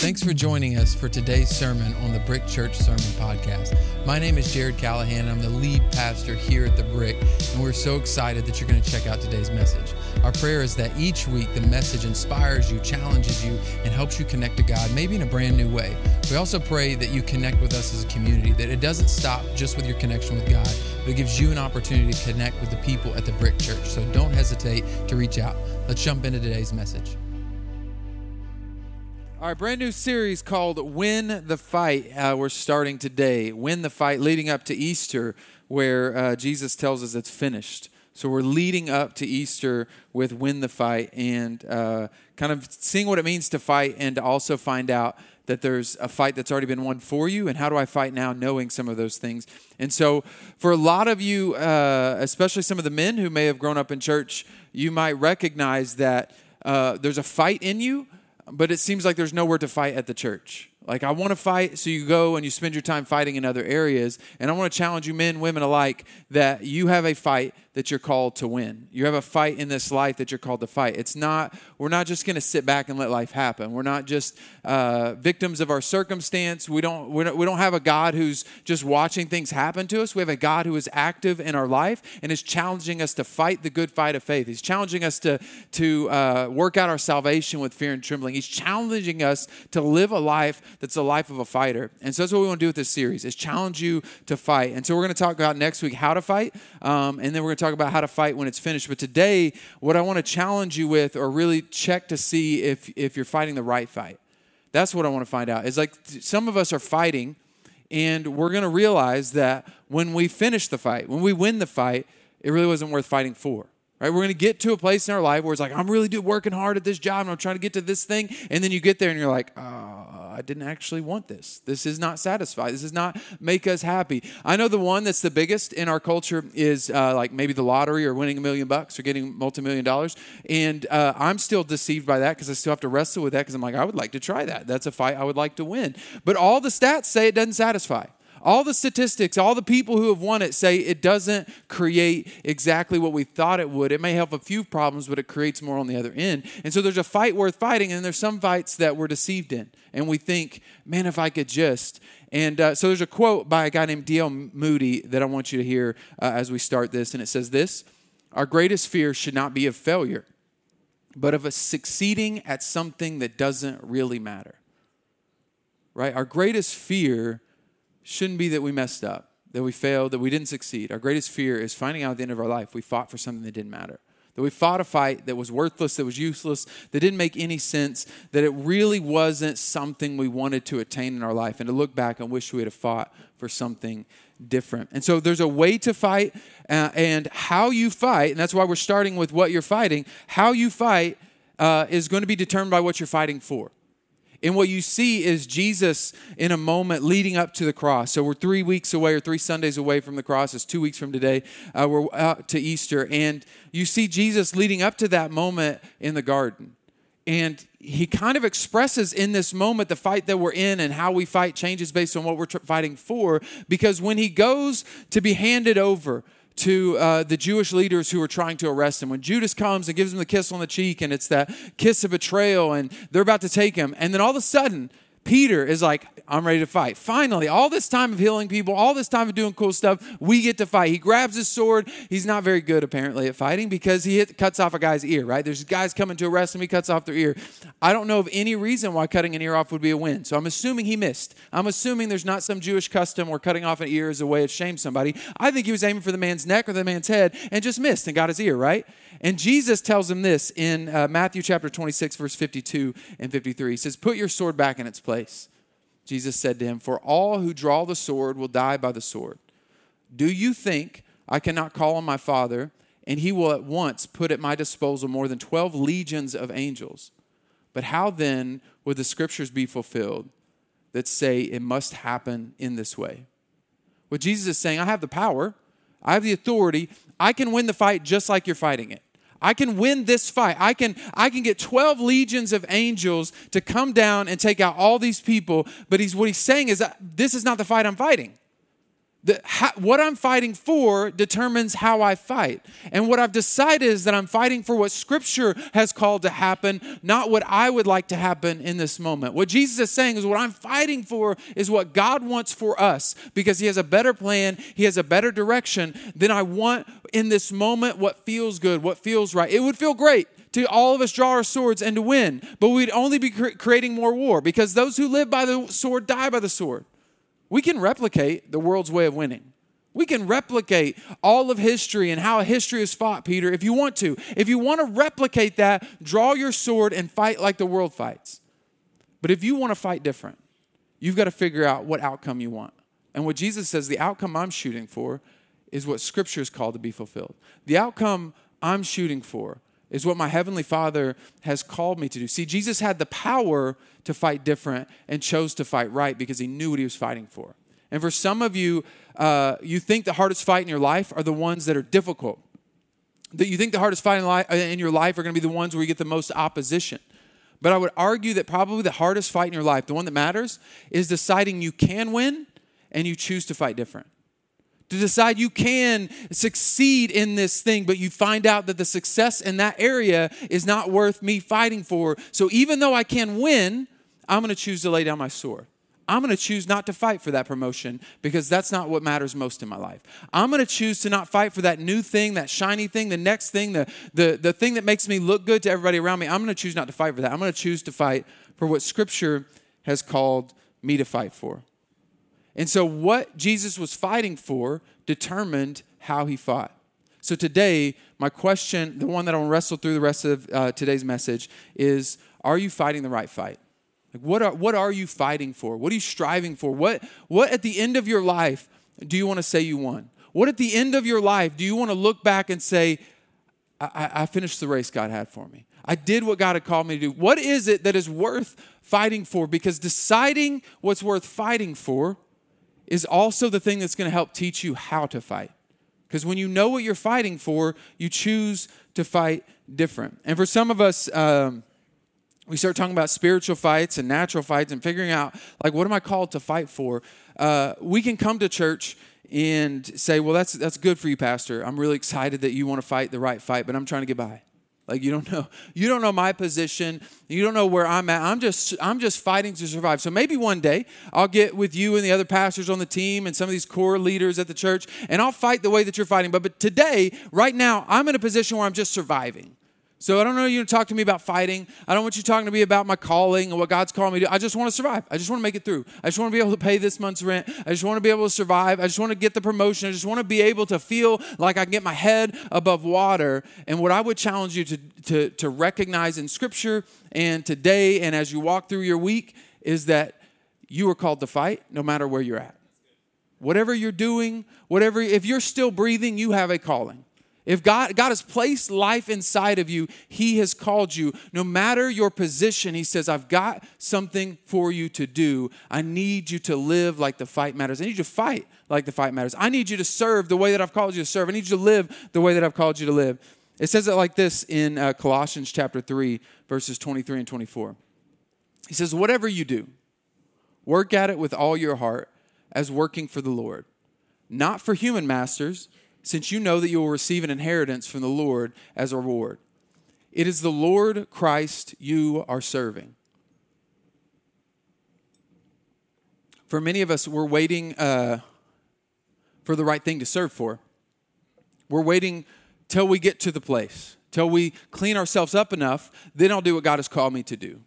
Thanks for joining us for today's sermon on the Brick Church Sermon Podcast. My name is Jared Callahan, and I'm the lead pastor here at the Brick, and we're so excited that you're going to check out today's message. Our prayer is that each week the message inspires you, challenges you, and helps you connect to God, maybe in a brand new way. We also pray that you connect with us as a community, that it doesn't stop just with your connection with God, but it gives you an opportunity to connect with the people at the Brick Church. So don't hesitate to reach out. Let's jump into today's message. Right, brand new series called Win the Fight. Uh, we're starting today. Win the Fight, leading up to Easter, where uh, Jesus tells us it's finished. So we're leading up to Easter with Win the Fight and uh, kind of seeing what it means to fight and to also find out that there's a fight that's already been won for you and how do I fight now knowing some of those things. And so for a lot of you, uh, especially some of the men who may have grown up in church, you might recognize that uh, there's a fight in you but it seems like there's nowhere to fight at the church. Like, I want to fight, so you go and you spend your time fighting in other areas. And I want to challenge you, men, women alike, that you have a fight that you're called to win. You have a fight in this life that you're called to fight. It's not, we're not just going to sit back and let life happen. We're not just uh, victims of our circumstance. We don't, we don't, we don't have a God who's just watching things happen to us. We have a God who is active in our life and is challenging us to fight the good fight of faith. He's challenging us to, to uh, work out our salvation with fear and trembling. He's challenging us to live a life that's the life of a fighter. And so that's what we want to do with this series is challenge you to fight. And so we're going to talk about next week how to fight, um, and then we're going to talk about how to fight when it's finished. But today, what I want to challenge you with, or really check to see if if you're fighting the right fight. That's what I want to find out. Is like some of us are fighting, and we're going to realize that when we finish the fight, when we win the fight, it really wasn't worth fighting for. Right? We're going to get to a place in our life where it's like, I'm really working hard at this job and I'm trying to get to this thing. And then you get there and you're like, oh, I didn't actually want this. This is not satisfied. This does not make us happy. I know the one that's the biggest in our culture is uh, like maybe the lottery or winning a million bucks or getting multi-million dollars. And uh, I'm still deceived by that because I still have to wrestle with that because I'm like, I would like to try that. That's a fight I would like to win. But all the stats say it doesn't satisfy. All the statistics, all the people who have won it say it doesn't create exactly what we thought it would. It may help a few problems, but it creates more on the other end. And so there's a fight worth fighting, and there's some fights that we're deceived in. And we think, man, if I could just. And uh, so there's a quote by a guy named D.L. Moody that I want you to hear uh, as we start this. And it says this Our greatest fear should not be of failure, but of succeeding at something that doesn't really matter. Right? Our greatest fear shouldn't be that we messed up, that we failed, that we didn't succeed. Our greatest fear is finding out at the end of our life we fought for something that didn't matter. That we fought a fight that was worthless, that was useless, that didn't make any sense, that it really wasn't something we wanted to attain in our life, and to look back and wish we had fought for something different. And so there's a way to fight, uh, and how you fight, and that's why we're starting with what you're fighting. How you fight uh, is going to be determined by what you're fighting for. And what you see is Jesus in a moment leading up to the cross. So we're three weeks away or three Sundays away from the cross. It's two weeks from today. Uh, we're out to Easter. And you see Jesus leading up to that moment in the garden. And he kind of expresses in this moment the fight that we're in and how we fight changes based on what we're fighting for. Because when he goes to be handed over, to uh, the Jewish leaders who are trying to arrest him. When Judas comes and gives him the kiss on the cheek, and it's that kiss of betrayal, and they're about to take him, and then all of a sudden, Peter is like, I'm ready to fight. Finally, all this time of healing people, all this time of doing cool stuff, we get to fight. He grabs his sword. He's not very good, apparently, at fighting because he hit, cuts off a guy's ear, right? There's guys coming to arrest him. He cuts off their ear. I don't know of any reason why cutting an ear off would be a win. So I'm assuming he missed. I'm assuming there's not some Jewish custom where cutting off an ear is a way to shame somebody. I think he was aiming for the man's neck or the man's head and just missed and got his ear, right? And Jesus tells him this in uh, Matthew chapter 26, verse 52 and 53. He says, Put your sword back in its place. Jesus said to him, For all who draw the sword will die by the sword. Do you think I cannot call on my Father, and he will at once put at my disposal more than 12 legions of angels? But how then would the scriptures be fulfilled that say it must happen in this way? What Jesus is saying, I have the power, I have the authority, I can win the fight just like you're fighting it. I can win this fight. I can, I can get 12 legions of angels to come down and take out all these people. But he's, what he's saying is this is not the fight I'm fighting. The, how, what I'm fighting for determines how I fight. And what I've decided is that I'm fighting for what Scripture has called to happen, not what I would like to happen in this moment. What Jesus is saying is what I'm fighting for is what God wants for us because He has a better plan, He has a better direction than I want in this moment what feels good, what feels right. It would feel great to all of us draw our swords and to win, but we'd only be creating more war because those who live by the sword die by the sword. We can replicate the world's way of winning. We can replicate all of history and how history is fought, Peter, if you want to. If you want to replicate that, draw your sword and fight like the world fights. But if you want to fight different, you've got to figure out what outcome you want. And what Jesus says, the outcome I'm shooting for is what Scripture is called to be fulfilled. The outcome I'm shooting for is what my Heavenly Father has called me to do. See, Jesus had the power to fight different and chose to fight right because he knew what he was fighting for. And for some of you, uh, you think the hardest fight in your life are the ones that are difficult. That you think the hardest fight in, uh, in your life are going to be the ones where you get the most opposition. But I would argue that probably the hardest fight in your life, the one that matters, is deciding you can win and you choose to fight different to decide you can succeed in this thing, but you find out that the success in that area is not worth me fighting for. So even though I can win, I'm going to choose to lay down my sword. I'm going to choose not to fight for that promotion because that's not what matters most in my life. I'm going to choose to not fight for that new thing, that shiny thing, the next thing, the, the, the thing that makes me look good to everybody around me. I'm going to choose not to fight for that. I'm going to choose to fight for what Scripture has called me to fight for. And so, what Jesus was fighting for determined how he fought. So, today, my question, the one that I want to wrestle through the rest of uh, today's message, is Are you fighting the right fight? Like, what are, what are you fighting for? What are you striving for? What, what at the end of your life do you want to say you won? What at the end of your life do you want to look back and say, I, I finished the race God had for me? I did what God had called me to do. What is it that is worth fighting for? Because deciding what's worth fighting for is also the thing that's going to help teach you how to fight. Because when you know what you're fighting for, you choose to fight different. And for some of us, um, we start talking about spiritual fights and natural fights and figuring out, like, what am I called to fight for? Uh, we can come to church and say, well, that's, that's good for you, Pastor. I'm really excited that you want to fight the right fight, but I'm trying to get by. Like you don't know, you don't know my position. You don't know where I'm at. I'm just, I'm just fighting to survive. So maybe one day I'll get with you and the other pastors on the team and some of these core leaders at the church, and I'll fight the way that you're fighting. But, but today, right now, I'm in a position where I'm just surviving. So I don't know you to talk to me about fighting. I don't want you talking to me about my calling and what God's calling me to. I just want to survive. I just want to make it through. I just want to be able to pay this month's rent. I just want to be able to survive. I just want to get the promotion. I just want to be able to feel like I can get my head above water. And what I would challenge you to, to, to recognize in Scripture and today and as you walk through your week is that you are called to fight no matter where you're at. Whatever you're doing, whatever, if you're still breathing, you have a calling. If God, God has placed life inside of you, He has called you. No matter your position, He says, I've got something for you to do. I need you to live like the fight matters. I need you to fight like the fight matters. I need you to serve the way that I've called you to serve. I need you to live the way that I've called you to live. It says it like this in uh, Colossians chapter 3, verses 23 and 24. He says, Whatever you do, work at it with all your heart as working for the Lord, not for human masters since you know that you will receive an inheritance from the Lord as a reward. It is the Lord Christ you are serving. For many of us, we're waiting uh, for the right thing to serve for. We're waiting till we get to the place, till we clean ourselves up enough, then I'll do what God has called me to do.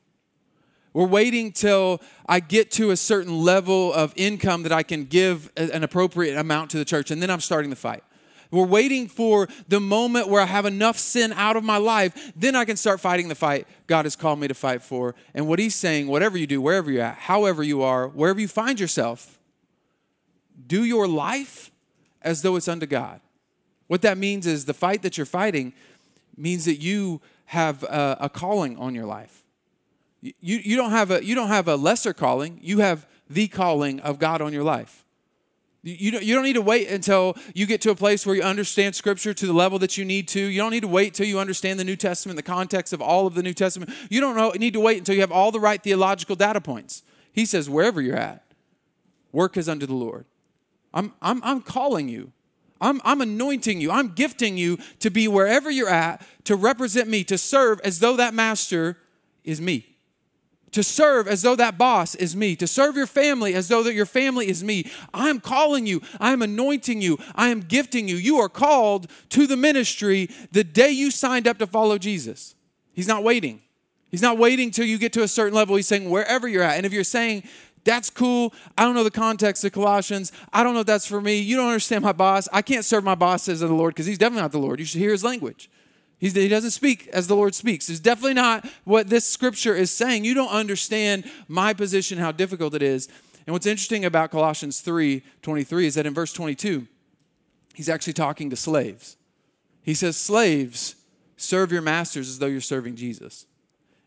We're waiting till I get to a certain level of income that I can give an appropriate amount to the church, and then I'm starting the fight. We're waiting for the moment where I have enough sin out of my life. Then I can start fighting the fight God has called me to fight for. And what He's saying, whatever you do, wherever you're at, however you are, wherever you find yourself, do your life as though it's unto God. What that means is the fight that you're fighting means that you have a, a calling on your life. You, you, don't have a, you don't have a lesser calling, you have the calling of God on your life. You don't, you don't need to wait until you get to a place where you understand Scripture to the level that you need to. You don't need to wait till you understand the New Testament, the context of all of the New Testament. You don't need to wait until you have all the right theological data points. He says, wherever you're at, work is unto the Lord. I'm, I'm, I'm calling you. I'm, I'm anointing you. I'm gifting you to be wherever you're at, to represent me, to serve as though that master is me. To serve as though that boss is me, to serve your family as though that your family is me. I am calling you. I am anointing you. I am gifting you. You are called to the ministry the day you signed up to follow Jesus. He's not waiting. He's not waiting till you get to a certain level. He's saying, wherever you're at. And if you're saying, that's cool. I don't know the context of Colossians. I don't know if that's for me. You don't understand my boss. I can't serve my boss as the Lord because he's definitely not the Lord. You should hear his language. He's, he doesn't speak as the Lord speaks. It's definitely not what this scripture is saying. You don't understand my position, how difficult it is. And what's interesting about Colossians 3 23 is that in verse 22, he's actually talking to slaves. He says, Slaves, serve your masters as though you're serving Jesus.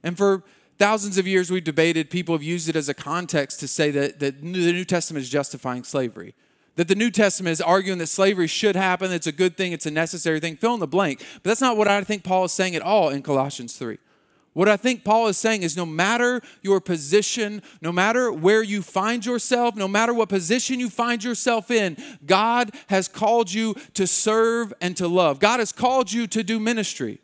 And for thousands of years we've debated, people have used it as a context to say that, that the New Testament is justifying slavery. That the New Testament is arguing that slavery should happen, it's a good thing, it's a necessary thing. Fill in the blank. But that's not what I think Paul is saying at all in Colossians 3. What I think Paul is saying is no matter your position, no matter where you find yourself, no matter what position you find yourself in, God has called you to serve and to love. God has called you to do ministry.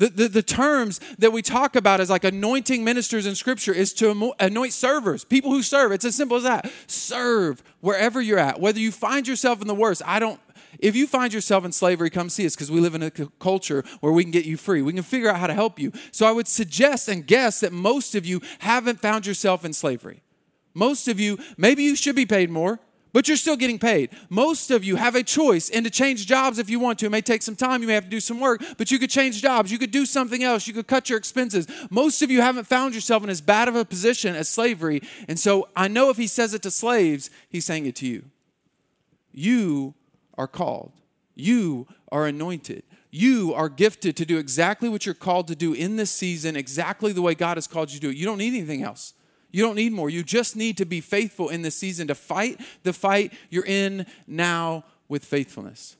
The, the, the, terms that we talk about as like anointing ministers in scripture is to anoint servers, people who serve. It's as simple as that. Serve wherever you're at. Whether you find yourself in the worst, I don't, if you find yourself in slavery, come see us because we live in a culture where we can get you free. We can figure out how to help you. So I would suggest and guess that most of you haven't found yourself in slavery. Most of you, maybe you should be paid more but you're still getting paid. Most of you have a choice and to change jobs if you want to. It may take some time, you may have to do some work, but you could change jobs. You could do something else. You could cut your expenses. Most of you haven't found yourself in as bad of a position as slavery. And so I know if he says it to slaves, he's saying it to you. You are called, you are anointed. You are gifted to do exactly what you're called to do in this season, exactly the way God has called you to do it. You don't need anything else. You don't need more. You just need to be faithful in this season to fight the fight you're in now with faithfulness.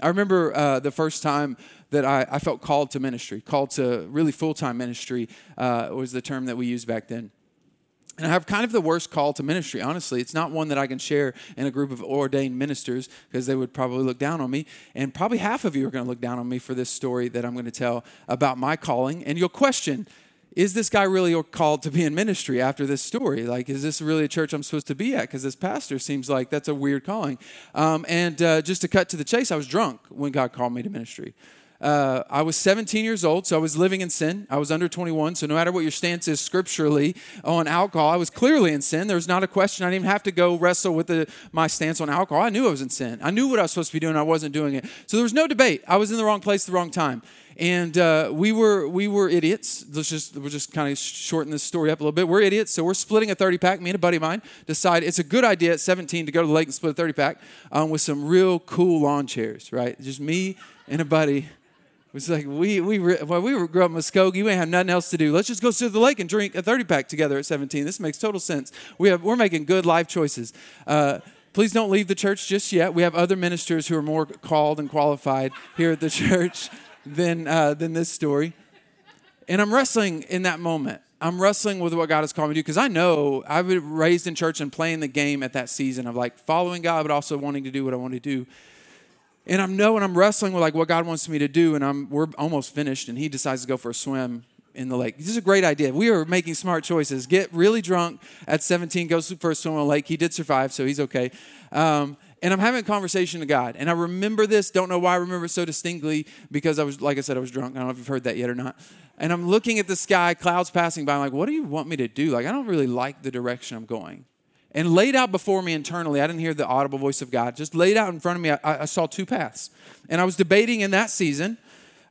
I remember uh, the first time that I, I, felt called to ministry, called to really full time ministry uh, was the term that we used back then. And I have kind of the worst call to ministry, honestly. It's not one that I can share in a group of ordained ministers because they would probably look down on me. And probably half of you are going to look down on me for this story that I'm going to tell about my calling. And you'll question, is this guy really called to be in ministry after this story? Like, is this really a church I'm supposed to be at? Because this pastor seems like that's a weird calling. Um, and uh, just to cut to the chase, I was drunk when God called me to ministry. Uh, I was 17 years old, so I was living in sin. I was under 21, so no matter what your stance is scripturally on alcohol, I was clearly in sin. There was not a question. I didn't even have to go wrestle with the, my stance on alcohol. I knew I was in sin. I knew what I was supposed to be doing. I wasn't doing it. So there was no debate. I was in the wrong place, the wrong time and uh, we were we were idiots. Let's just we'll just kind of shorten this story up a little bit. We're idiots, so we're splitting a 30 pack. Me and a buddy of mine decide it's a good idea at 17 to go to the lake and split a 30 pack um, with some real cool lawn chairs. Right, just me and a buddy. It was like we we well, we grew up in Muskogee. We have nothing else to do. Let's just go to the lake and drink a 30 pack together at 17. This makes total sense. We have we're making good life choices. Uh, please don't leave the church just yet. We have other ministers who are more called and qualified here at the church than, uh, than this story. And I'm wrestling in that moment. I'm wrestling with what God has called me to do because I know I was raised in church and playing the game at that season of like following God, but also wanting to do what I want to do. And I'm knowing I'm wrestling with like what God wants me to do, and I'm we're almost finished, and He decides to go for a swim in the lake. This is a great idea. We are making smart choices. Get really drunk at 17, goes for a swim in the lake. He did survive, so he's okay. Um, and I'm having a conversation with God. And I remember this, don't know why I remember it so distinctly, because I was, like I said, I was drunk. I don't know if you've heard that yet or not. And I'm looking at the sky, clouds passing by. I'm like, what do you want me to do? Like, I don't really like the direction I'm going. And laid out before me internally, I didn't hear the audible voice of God, just laid out in front of me, I, I saw two paths. And I was debating in that season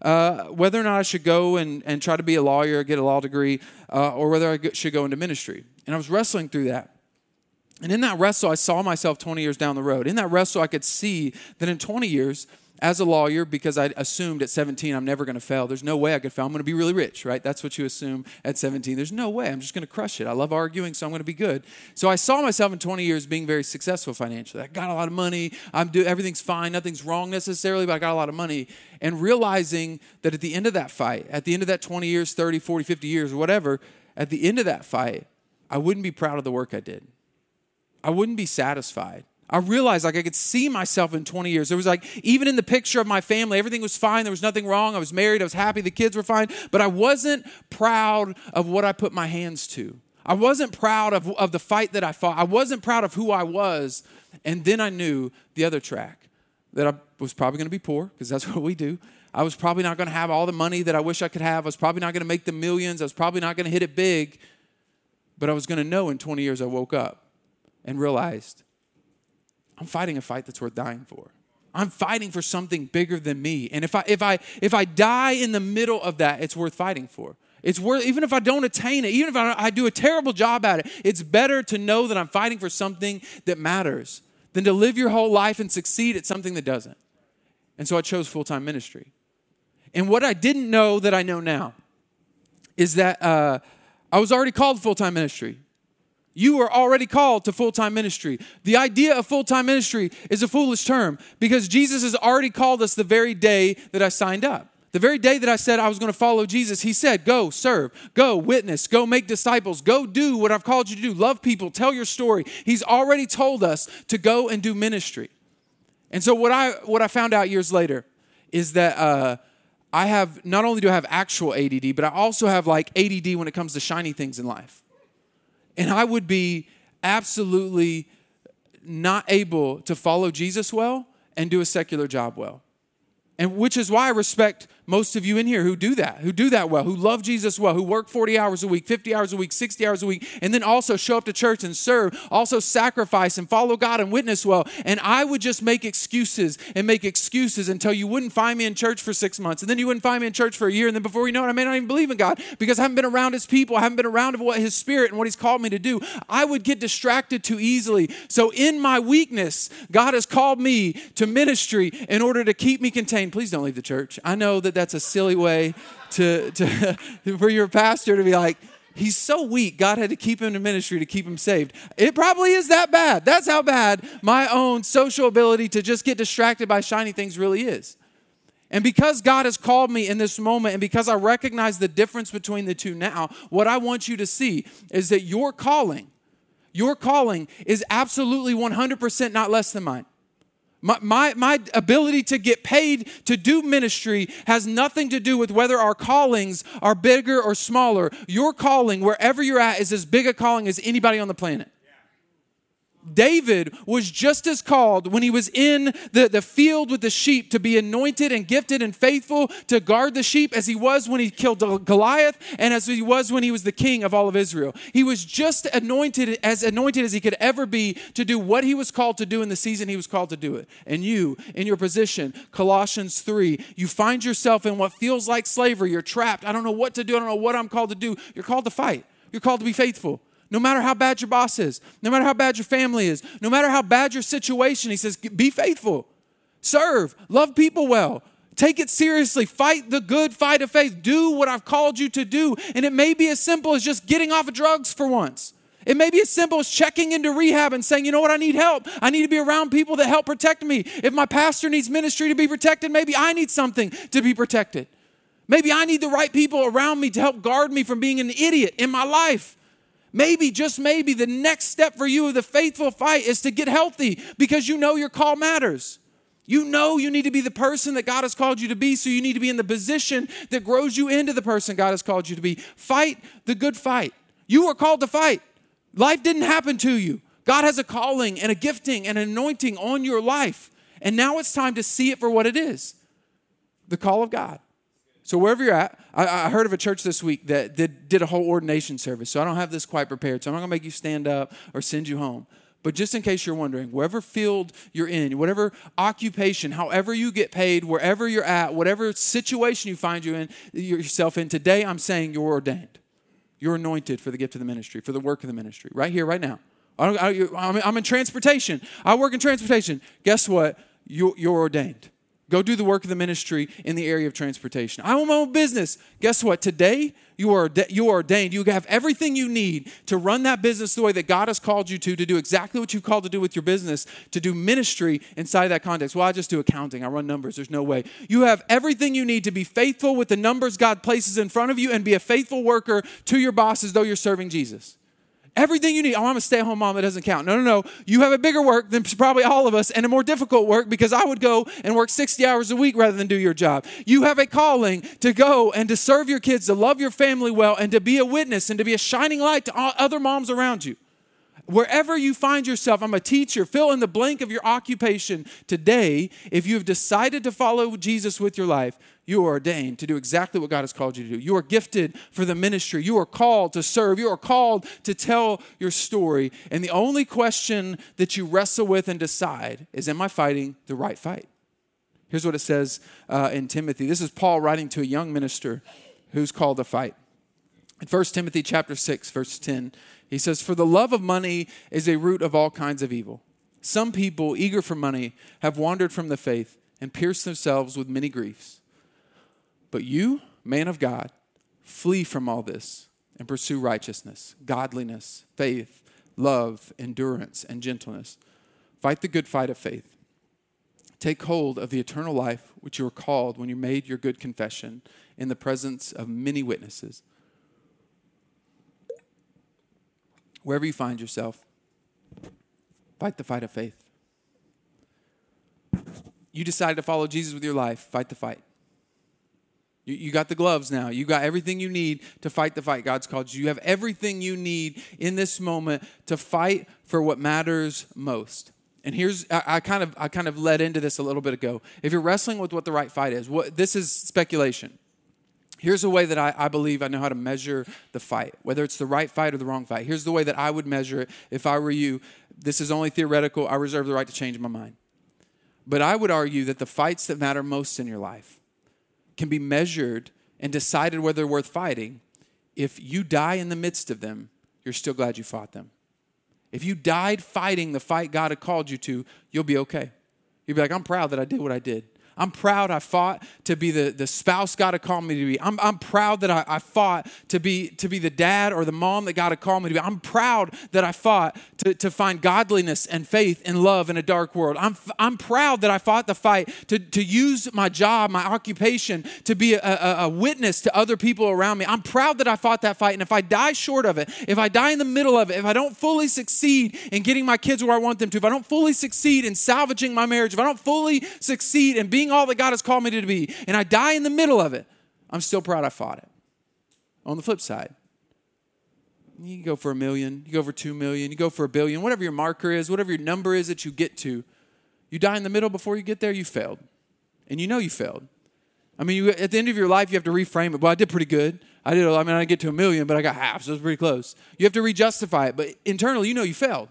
uh, whether or not I should go and, and try to be a lawyer, get a law degree, uh, or whether I should go into ministry. And I was wrestling through that. And in that wrestle, I saw myself 20 years down the road. In that wrestle, I could see that in 20 years, as a lawyer, because I assumed at 17 I'm never going to fail. There's no way I could fail. I'm going to be really rich, right? That's what you assume at 17. There's no way. I'm just going to crush it. I love arguing, so I'm going to be good. So I saw myself in 20 years being very successful financially. I got a lot of money. I'm do everything's fine. Nothing's wrong necessarily, but I got a lot of money. And realizing that at the end of that fight, at the end of that 20 years, 30, 40, 50 years, whatever, at the end of that fight, I wouldn't be proud of the work I did. I wouldn't be satisfied. I realized like I could see myself in 20 years. It was like, even in the picture of my family, everything was fine. There was nothing wrong. I was married. I was happy. The kids were fine. But I wasn't proud of what I put my hands to. I wasn't proud of, of the fight that I fought. I wasn't proud of who I was. And then I knew the other track that I was probably going to be poor because that's what we do. I was probably not going to have all the money that I wish I could have. I was probably not going to make the millions. I was probably not going to hit it big. But I was going to know in 20 years I woke up and realized I'm fighting a fight that's worth dying for. I'm fighting for something bigger than me. And if I if I if I die in the middle of that, it's worth fighting for. It's worth even if I don't attain it, even if I, I do a terrible job at it, it's better to know that I'm fighting for something that matters than to live your whole life and succeed at something that doesn't. And so I chose full-time ministry. And what I didn't know that I know now is that uh, I was already called full-time ministry. You are already called to full time ministry. The idea of full time ministry is a foolish term because Jesus has already called us the very day that I signed up. The very day that I said I was going to follow Jesus, he said, Go serve, go witness, go make disciples, go do what I've called you to do. Love people, tell your story. He's already told us to go and do ministry. And so, what I, what I found out years later is that uh, I have not only do I have actual ADD, but I also have like ADD when it comes to shiny things in life and I would be absolutely not able to follow Jesus well and do a secular job well. And which is why I respect most of you in here who do that, who do that well, who love Jesus well, who work 40 hours a week, 50 hours a week, 60 hours a week, and then also show up to church and serve, also sacrifice and follow God and witness well. And I would just make excuses and make excuses until you wouldn't find me in church for six months, and then you wouldn't find me in church for a year, and then before you know it, I may not even believe in God because I haven't been around His people, I haven't been around what His Spirit and what He's called me to do. I would get distracted too easily. So in my weakness, God has called me to ministry in order to keep me contained. Please don't leave the church. I know that that's a silly way to, to for your pastor to be like, he's so weak, God had to keep him in ministry to keep him saved. It probably is that bad. That's how bad my own social ability to just get distracted by shiny things really is. And because God has called me in this moment, and because I recognize the difference between the two now, what I want you to see is that your calling, your calling is absolutely 100% not less than mine. My, my, my, ability to get paid to do ministry has nothing to do with whether our callings are bigger or smaller. Your calling, wherever you're at, is as big a calling as anybody on the planet. David was just as called when he was in the, the field with the sheep to be anointed and gifted and faithful to guard the sheep as he was when he killed Goliath and as he was when he was the king of all of Israel. He was just anointed as anointed as he could ever be to do what he was called to do in the season he was called to do it. And you, in your position, Colossians 3, you find yourself in what feels like slavery. You're trapped. I don't know what to do. I don't know what I'm called to do. You're called to fight. You're called to be faithful. No matter how bad your boss is, no matter how bad your family is, no matter how bad your situation, he says, be faithful, serve, love people well, take it seriously, fight the good fight of faith, do what I've called you to do. And it may be as simple as just getting off of drugs for once. It may be as simple as checking into rehab and saying, you know what, I need help. I need to be around people that help protect me. If my pastor needs ministry to be protected, maybe I need something to be protected. Maybe I need the right people around me to help guard me from being an idiot in my life. Maybe, just maybe, the next step for you of the faithful fight is to get healthy because you know your call matters. You know you need to be the person that God has called you to be, so you need to be in the position that grows you into the person God has called you to be. Fight the good fight. You were called to fight. Life didn't happen to you. God has a calling and a gifting and an anointing on your life. And now it's time to see it for what it is the call of God. So wherever you're at, I, I, heard of a church this week that did, did a whole ordination service. So I don't have this quite prepared. So I'm not gonna make you stand up or send you home. But just in case you're wondering, whatever field you're in, whatever occupation, however you get paid, wherever you're at, whatever situation you find you in yourself in, today I'm saying you're ordained. You're anointed for the gift of the ministry, for the work of the ministry, right here, right now. I am in transportation. I work in transportation. Guess what? You're, you're ordained. Go do the work of the ministry in the area of transportation. I own my own business. Guess what? Today, you are, you are ordained. You have everything you need to run that business the way that God has called you to, to do exactly what you've called to do with your business, to do ministry inside of that context. Well, I just do accounting. I run numbers. There's no way. You have everything you need to be faithful with the numbers God places in front of you and be a faithful worker to your boss as though you're serving Jesus. Everything you need. Oh, I'm a stay at home mom. That doesn't count. No, no, no. You have a bigger work than probably all of us and a more difficult work because I would go and work 60 hours a week rather than do your job. You have a calling to go and to serve your kids, to love your family well, and to be a witness and to be a shining light to other moms around you. Wherever you find yourself, I'm a teacher, fill in the blank of your occupation today. If you have decided to follow Jesus with your life, you are ordained to do exactly what God has called you to do. You are gifted for the ministry. You are called to serve. You are called to tell your story. And the only question that you wrestle with and decide is Am I fighting the right fight? Here's what it says uh, in Timothy. This is Paul writing to a young minister who's called to fight. In 1 Timothy chapter 6, verse 10, he says, For the love of money is a root of all kinds of evil. Some people, eager for money, have wandered from the faith and pierced themselves with many griefs. But you, man of God, flee from all this and pursue righteousness, godliness, faith, love, endurance, and gentleness. Fight the good fight of faith. Take hold of the eternal life which you were called when you made your good confession in the presence of many witnesses. Wherever you find yourself, fight the fight of faith. You decided to follow Jesus with your life, fight the fight. You, you got the gloves now. You got everything you need to fight the fight God's called you. You have everything you need in this moment to fight for what matters most. And here's I, I, kind of I kind of led into this a little bit ago. If you're wrestling with what the right fight is, what this is speculation. Here's a way that I, I believe I know how to measure the fight, whether it's the right fight or the wrong fight. Here's the way that I would measure it if I were you. This is only theoretical. I reserve the right to change my mind. But I would argue that the fights that matter most in your life can be measured and decided whether they're worth fighting. If you die in the midst of them, you're still glad you fought them. If you died fighting the fight God had called you to, you'll be okay. You'll be like, I'm proud that I did what I did. I'm proud I fought to be the, the spouse God had called me to be. I'm, I'm proud that I, I fought to be, to be the dad or the mom that God had called me to be. I'm proud that I fought to, to find godliness and faith and love in a dark world. I'm, I'm proud that I fought the fight to, to use my job, my occupation, to be a, a, a witness to other people around me. I'm proud that I fought that fight. And if I die short of it, if I die in the middle of it, if I don't fully succeed in getting my kids where I want them to, if I don't fully succeed in salvaging my marriage, if I don't fully succeed in being being all that God has called me to be, and I die in the middle of it, I'm still proud I fought it. On the flip side, you go for a million, you go for two million, you go for a billion, whatever your marker is, whatever your number is that you get to, you die in the middle before you get there, you failed. And you know you failed. I mean, you, at the end of your life, you have to reframe it. Well, I did pretty good. I did. I mean, I didn't get to a million, but I got half, so it was pretty close. You have to re-justify it, but internally, you know you failed.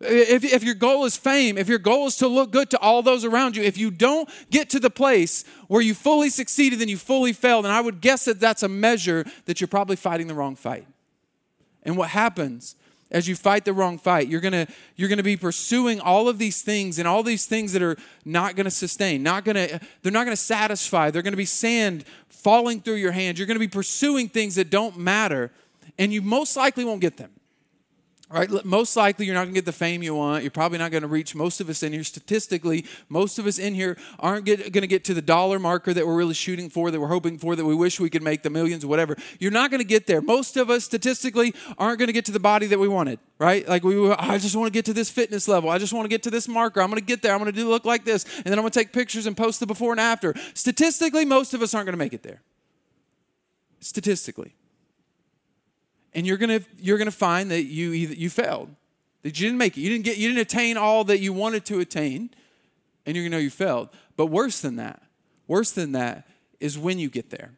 If, if your goal is fame, if your goal is to look good to all those around you, if you don't get to the place where you fully succeeded, then you fully failed, and I would guess that that's a measure that you're probably fighting the wrong fight. And what happens as you fight the wrong fight you're going to you're going to be pursuing all of these things and all these things that are not going to sustain not going to they're not going to satisfy. They're going to be sand falling through your hands. You're going to be pursuing things that don't matter and you most likely won't get them right? Most likely, you're not going to get the fame you want. You're probably not going to reach most of us in here. Statistically, most of us in here aren't going to get to the dollar marker that we're really shooting for, that we're hoping for, that we wish we could make the millions whatever. You're not going to get there. Most of us, statistically, aren't going to get to the body that we wanted, right? Like, we, I just want to get to this fitness level. I just want to get to this marker. I'm going to get there. I'm going to do look like this. And then I'm going to take pictures and post the before and after. Statistically, most of us aren't going to make it there. Statistically and you're gonna you're gonna find that you you failed, that you didn't make it, you didn't get you didn't attain all that you wanted to attain, and you're gonna know you failed. But worse than that, worse than that is when you get there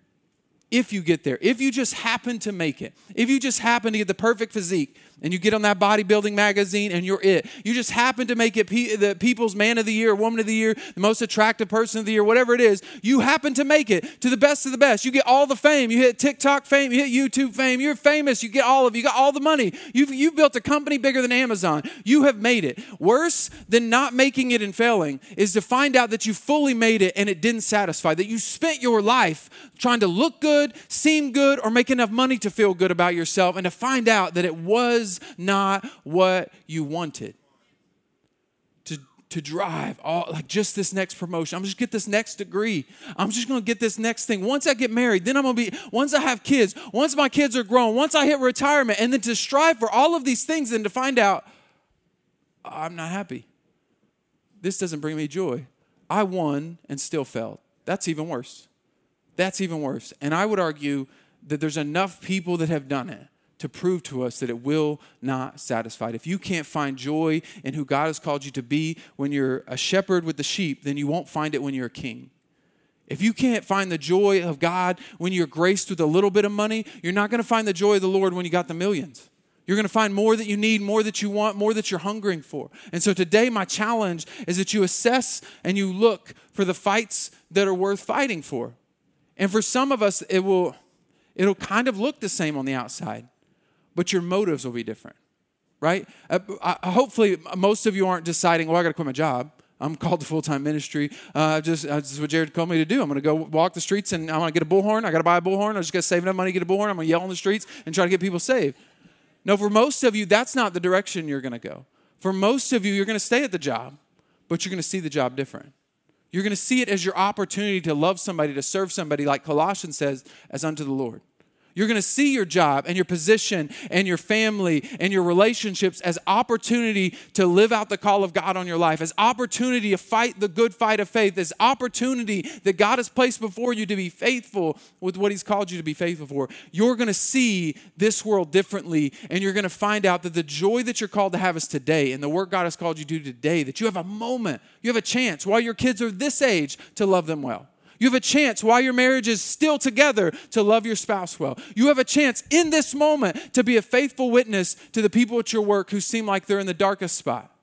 if you get there, if you just happen to make it, if you just happen to get the perfect physique and you get on that bodybuilding magazine and you're it, you just happen to make it pe- the people's man of the year, woman of the year, the most attractive person of the year, whatever it is, you happen to make it to the best of the best. You get all the fame. You hit TikTok fame, you hit YouTube fame, you're famous, you get all of you got all the money. You've, you've built a company bigger than Amazon. You have made it. Worse than not making it and failing is to find out that you fully made it and it didn't satisfy, that you spent your life trying to look good, seem good, or make enough money to feel good about yourself, and to find out that it was not what you wanted. To, to drive all like just this next promotion. I'm just get this next degree. I'm just gonna get this next thing. Once I get married, then I'm gonna be, once I have kids, once my kids are grown, once I hit retirement, and then to strive for all of these things and to find out I'm not happy. This doesn't bring me joy. I won and still failed. That's even worse. That's even worse. And I would argue that there's enough people that have done it to prove to us that it will not satisfy. If you can't find joy in who God has called you to be when you're a shepherd with the sheep, then you won't find it when you're a king. If you can't find the joy of God when you're graced with a little bit of money, you're not going to find the joy of the Lord when you got the millions. You're going to find more that you need, more that you want, more that you're hungering for. And so today, my challenge is that you assess and you look for the fights that are worth fighting for. And for some of us, it will it'll kind of look the same on the outside but your motives will be different, right? Uh, I, hopefully, most of you aren't deciding, well, I got to quit my job. I'm called to full time ministry. Uh, just uh, this is what Jared told me to do. I'm going to go walk the streets and I'm going to get a bullhorn. I got to buy a bullhorn. I'm just going to save enough money to get a bullhorn. I'm going to yell on the streets and try to get people saved. No, for most of you, that's not the direction you're going to go. For most of you, you're going to stay at the job, but you're going to see the job different. You're going to see it as your opportunity to love somebody, to serve somebody, like Colossians says, as unto the Lord. You're going to see your job and your position and your family and your relationships as opportunity to live out the call of God on your life, as opportunity to fight the good fight of faith, as opportunity that God has placed before you to be faithful with what He's called you to be faithful for. You're going to see this world differently and you're going to find out that the joy that you're called to have is today and the work God has called you to do today, that you have a moment, you have a chance while your kids are this age to love them well. You have a chance while your marriage is still together to love your spouse well. You have a chance in this moment to be a faithful witness to the people at your work who seem like they're in the darkest spot.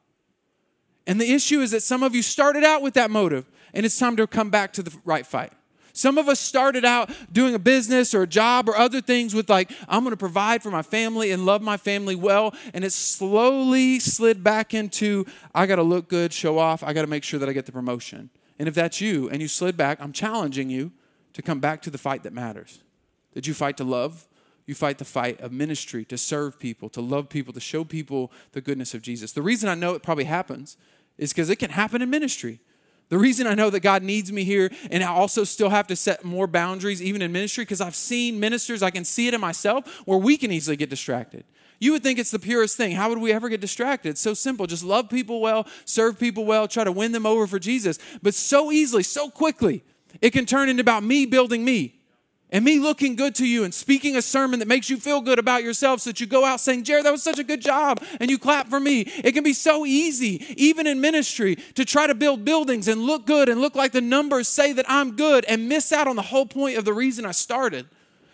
And the issue is that some of you started out with that motive, and it's time to come back to the right fight. Some of us started out doing a business or a job or other things with, like, I'm going to provide for my family and love my family well. And it slowly slid back into, I got to look good, show off, I got to make sure that I get the promotion. And if that's you and you slid back, I'm challenging you to come back to the fight that matters. Did you fight to love? You fight the fight of ministry, to serve people, to love people, to show people the goodness of Jesus. The reason I know it probably happens is because it can happen in ministry. The reason I know that God needs me here and I also still have to set more boundaries, even in ministry, because I've seen ministers, I can see it in myself, where we can easily get distracted. You would think it's the purest thing. How would we ever get distracted? It's so simple. Just love people well, serve people well, try to win them over for Jesus. But so easily, so quickly, it can turn into about me building me and me looking good to you and speaking a sermon that makes you feel good about yourself so that you go out saying, Jared, that was such a good job, and you clap for me. It can be so easy, even in ministry, to try to build buildings and look good and look like the numbers say that I'm good and miss out on the whole point of the reason I started.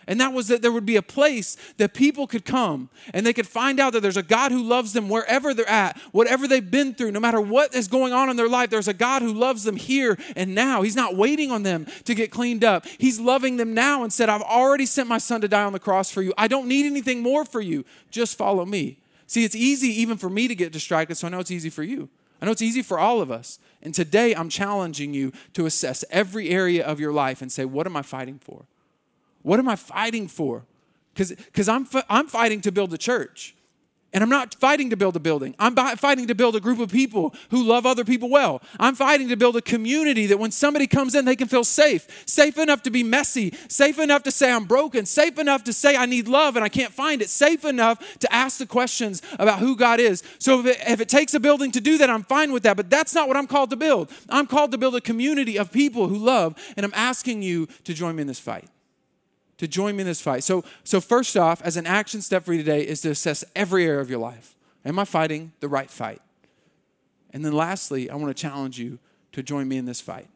And that was that there would be a place that people could come and they could find out that there's a God who loves them wherever they're at, whatever they've been through, no matter what is going on in their life. There's a God who loves them here and now. He's not waiting on them to get cleaned up. He's loving them now and said, I've already sent my son to die on the cross for you. I don't need anything more for you. Just follow me. See, it's easy even for me to get distracted, so I know it's easy for you. I know it's easy for all of us. And today I'm challenging you to assess every area of your life and say, what am I fighting for? What am I fighting for? Because I'm, I'm fighting to build a church. And I'm not fighting to build a building. I'm fighting to build a group of people who love other people well. I'm fighting to build a community that when somebody comes in, they can feel safe. Safe enough to be messy. Safe enough to say I'm broken. Safe enough to say I need love and I can't find it. Safe enough to ask the questions about who God is. So if it, if it takes a building to do that, I'm fine with that. But that's not what I'm called to build. I'm called to build a community of people who love. And I'm asking you to join me in this fight to join me in this fight. So, so first off, as an action step for you today, is to assess every area of your life. Am I fighting the right fight? And then lastly, I want to challenge you to join me in this fight.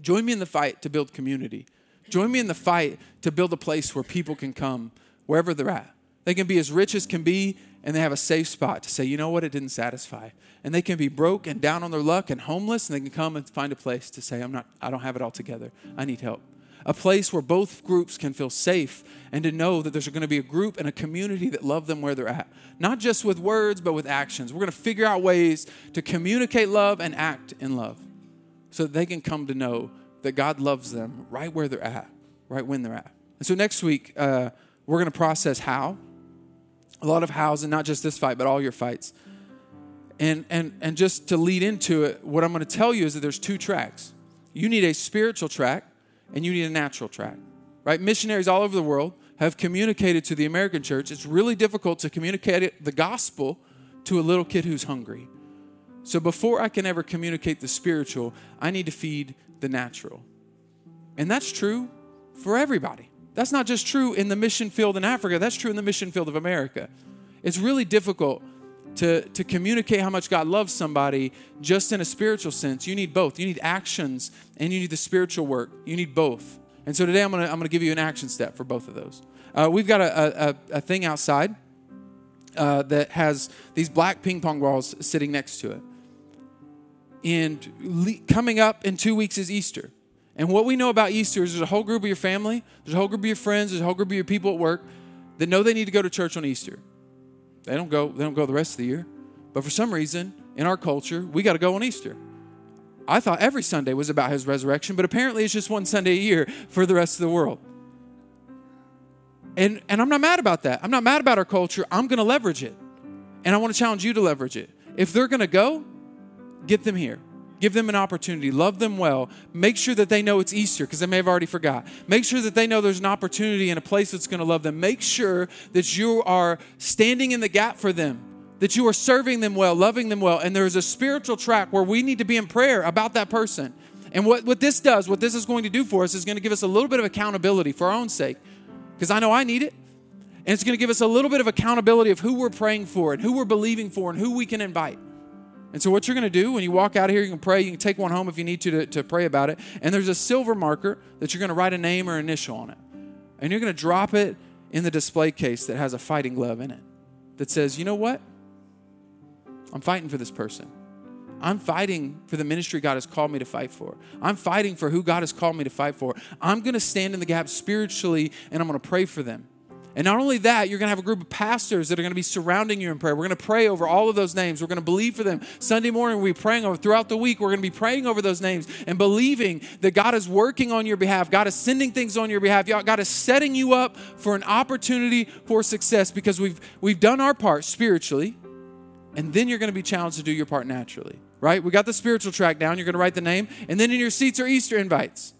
Join me in the fight to build community. Join me in the fight to build a place where people can come wherever they're at. They can be as rich as can be, and they have a safe spot to say, you know what, it didn't satisfy. And they can be broke and down on their luck and homeless, and they can come and find a place to say, I'm not, I don't have it all together. I need help a place where both groups can feel safe and to know that there's going to be a group and a community that love them where they're at. Not just with words, but with actions. We're going to figure out ways to communicate love and act in love so that they can come to know that God loves them right where they're at, right when they're at. And so next week, uh, we're going to process how. A lot of hows, and not just this fight, but all your fights. And, and, and just to lead into it, what I'm going to tell you is that there's two tracks. You need a spiritual track and you need a natural track, right? Missionaries all over the world have communicated to the American church. It's really difficult to communicate the gospel to a little kid who's hungry. So before I can ever communicate the spiritual, I need to feed the natural. And that's true for everybody. That's not just true in the mission field in Africa, that's true in the mission field of America. It's really difficult to, to communicate how much God loves somebody just in a spiritual sense. You need both. You need actions and you need the spiritual work. You need both. And so today I'm to I'm gonna give you an action step for both of those. Uh, we've got a, a, a thing outside uh, that has these black ping pong balls sitting next to it. And le- coming up in two weeks is Easter. And what we know about Easter is there's a whole group of your family, there's a whole group of your friends, there's a whole group of your people at work that know they need to go to church on Easter. They don't go, they don't go the rest of the year. But for some reason, in our culture, we got to go on Easter. I thought every Sunday was about his resurrection, but apparently it's just one Sunday a year for the rest of the world. And, and I'm not mad about that. I'm not mad about our culture. I'm going to leverage it. And I want to challenge you to leverage it. If they're going to go, get them here. Give them an opportunity. Love them well. Make sure that they know it's Easter because they may have already forgot. Make sure that they know there's an opportunity in a place that's going to love them. Make sure that you are standing in the gap for them, that you are serving them well, loving them well. And there's a spiritual track where we need to be in prayer about that person. And what, what this does, what this is going to do for us, is going to give us a little bit of accountability for our own sake because I know I need it. And it's going to give us a little bit of accountability of who we're praying for and who we're believing for and who we can invite. And so, what you're going to do when you walk out of here, you can pray. You can take one home if you need to, to, to pray about it. And there's a silver marker that you're going to write a name or initial on it. And you're going to drop it in the display case that has a fighting glove in it that says, you know what? I'm fighting for this person. I'm fighting for the ministry God has called me to fight for. I'm fighting for who God has called me to fight for. I'm going to stand in the gap spiritually and I'm going to pray for them. And not only that, you're going to have a group of pastors that are going to be surrounding you in prayer. We're going to pray over all of those names. We're going to believe for them. Sunday morning, we'll be praying over. Throughout the week, we're going to be praying over those names and believing that God is working on your behalf. God is sending things on your behalf. God is setting you up for an opportunity for success because we've, we've done our part spiritually, and then you're going to be challenged to do your part naturally, right? We got the spiritual track down. You're going to write the name, and then in your seats are Easter invites.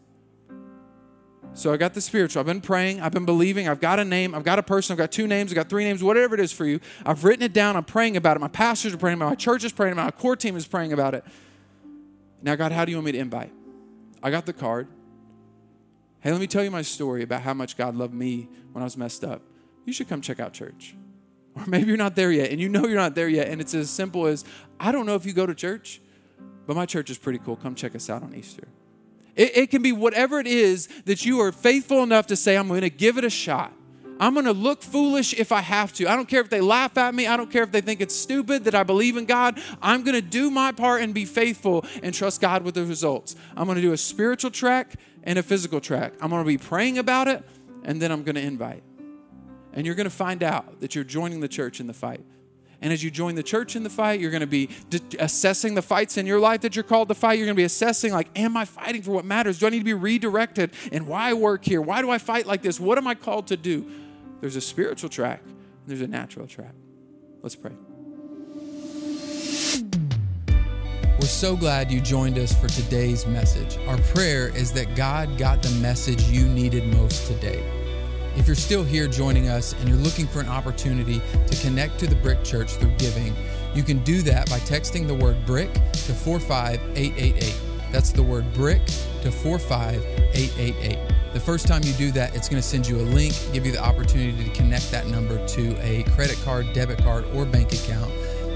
So I got the spiritual. I've been praying. I've been believing. I've got a name. I've got a person. I've got two names. I've got three names, whatever it is for you. I've written it down. I'm praying about it. My pastors are praying about it. My church is praying about it. My core team is praying about it. Now, God, how do you want me to invite? I got the card. Hey, let me tell you my story about how much God loved me when I was messed up. You should come check out church. Or maybe you're not there yet, and you know you're not there yet, and it's as simple as I don't know if you go to church, but my church is pretty cool. Come check us out on Easter. It, it can be whatever it is that you are faithful enough to say, I'm going to give it a shot. I'm going to look foolish if I have to. I don't care if they laugh at me. I don't care if they think it's stupid that I believe in God. I'm going to do my part and be faithful and trust God with the results. I'm going to do a spiritual track and a physical track. I'm going to be praying about it and then I'm going to invite. And you're going to find out that you're joining the church in the fight. And as you join the church in the fight, you're going to be assessing the fights in your life that you're called to fight. You're going to be assessing, like, am I fighting for what matters? Do I need to be redirected? And why work here? Why do I fight like this? What am I called to do? There's a spiritual track and there's a natural track. Let's pray. We're so glad you joined us for today's message. Our prayer is that God got the message you needed most today. If you're still here joining us and you're looking for an opportunity to connect to the Brick Church through giving, you can do that by texting the word BRICK to 45888. That's the word BRICK to 45888. The first time you do that, it's going to send you a link, give you the opportunity to connect that number to a credit card, debit card, or bank account.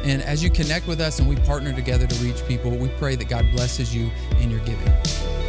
And as you connect with us and we partner together to reach people, we pray that God blesses you in your giving.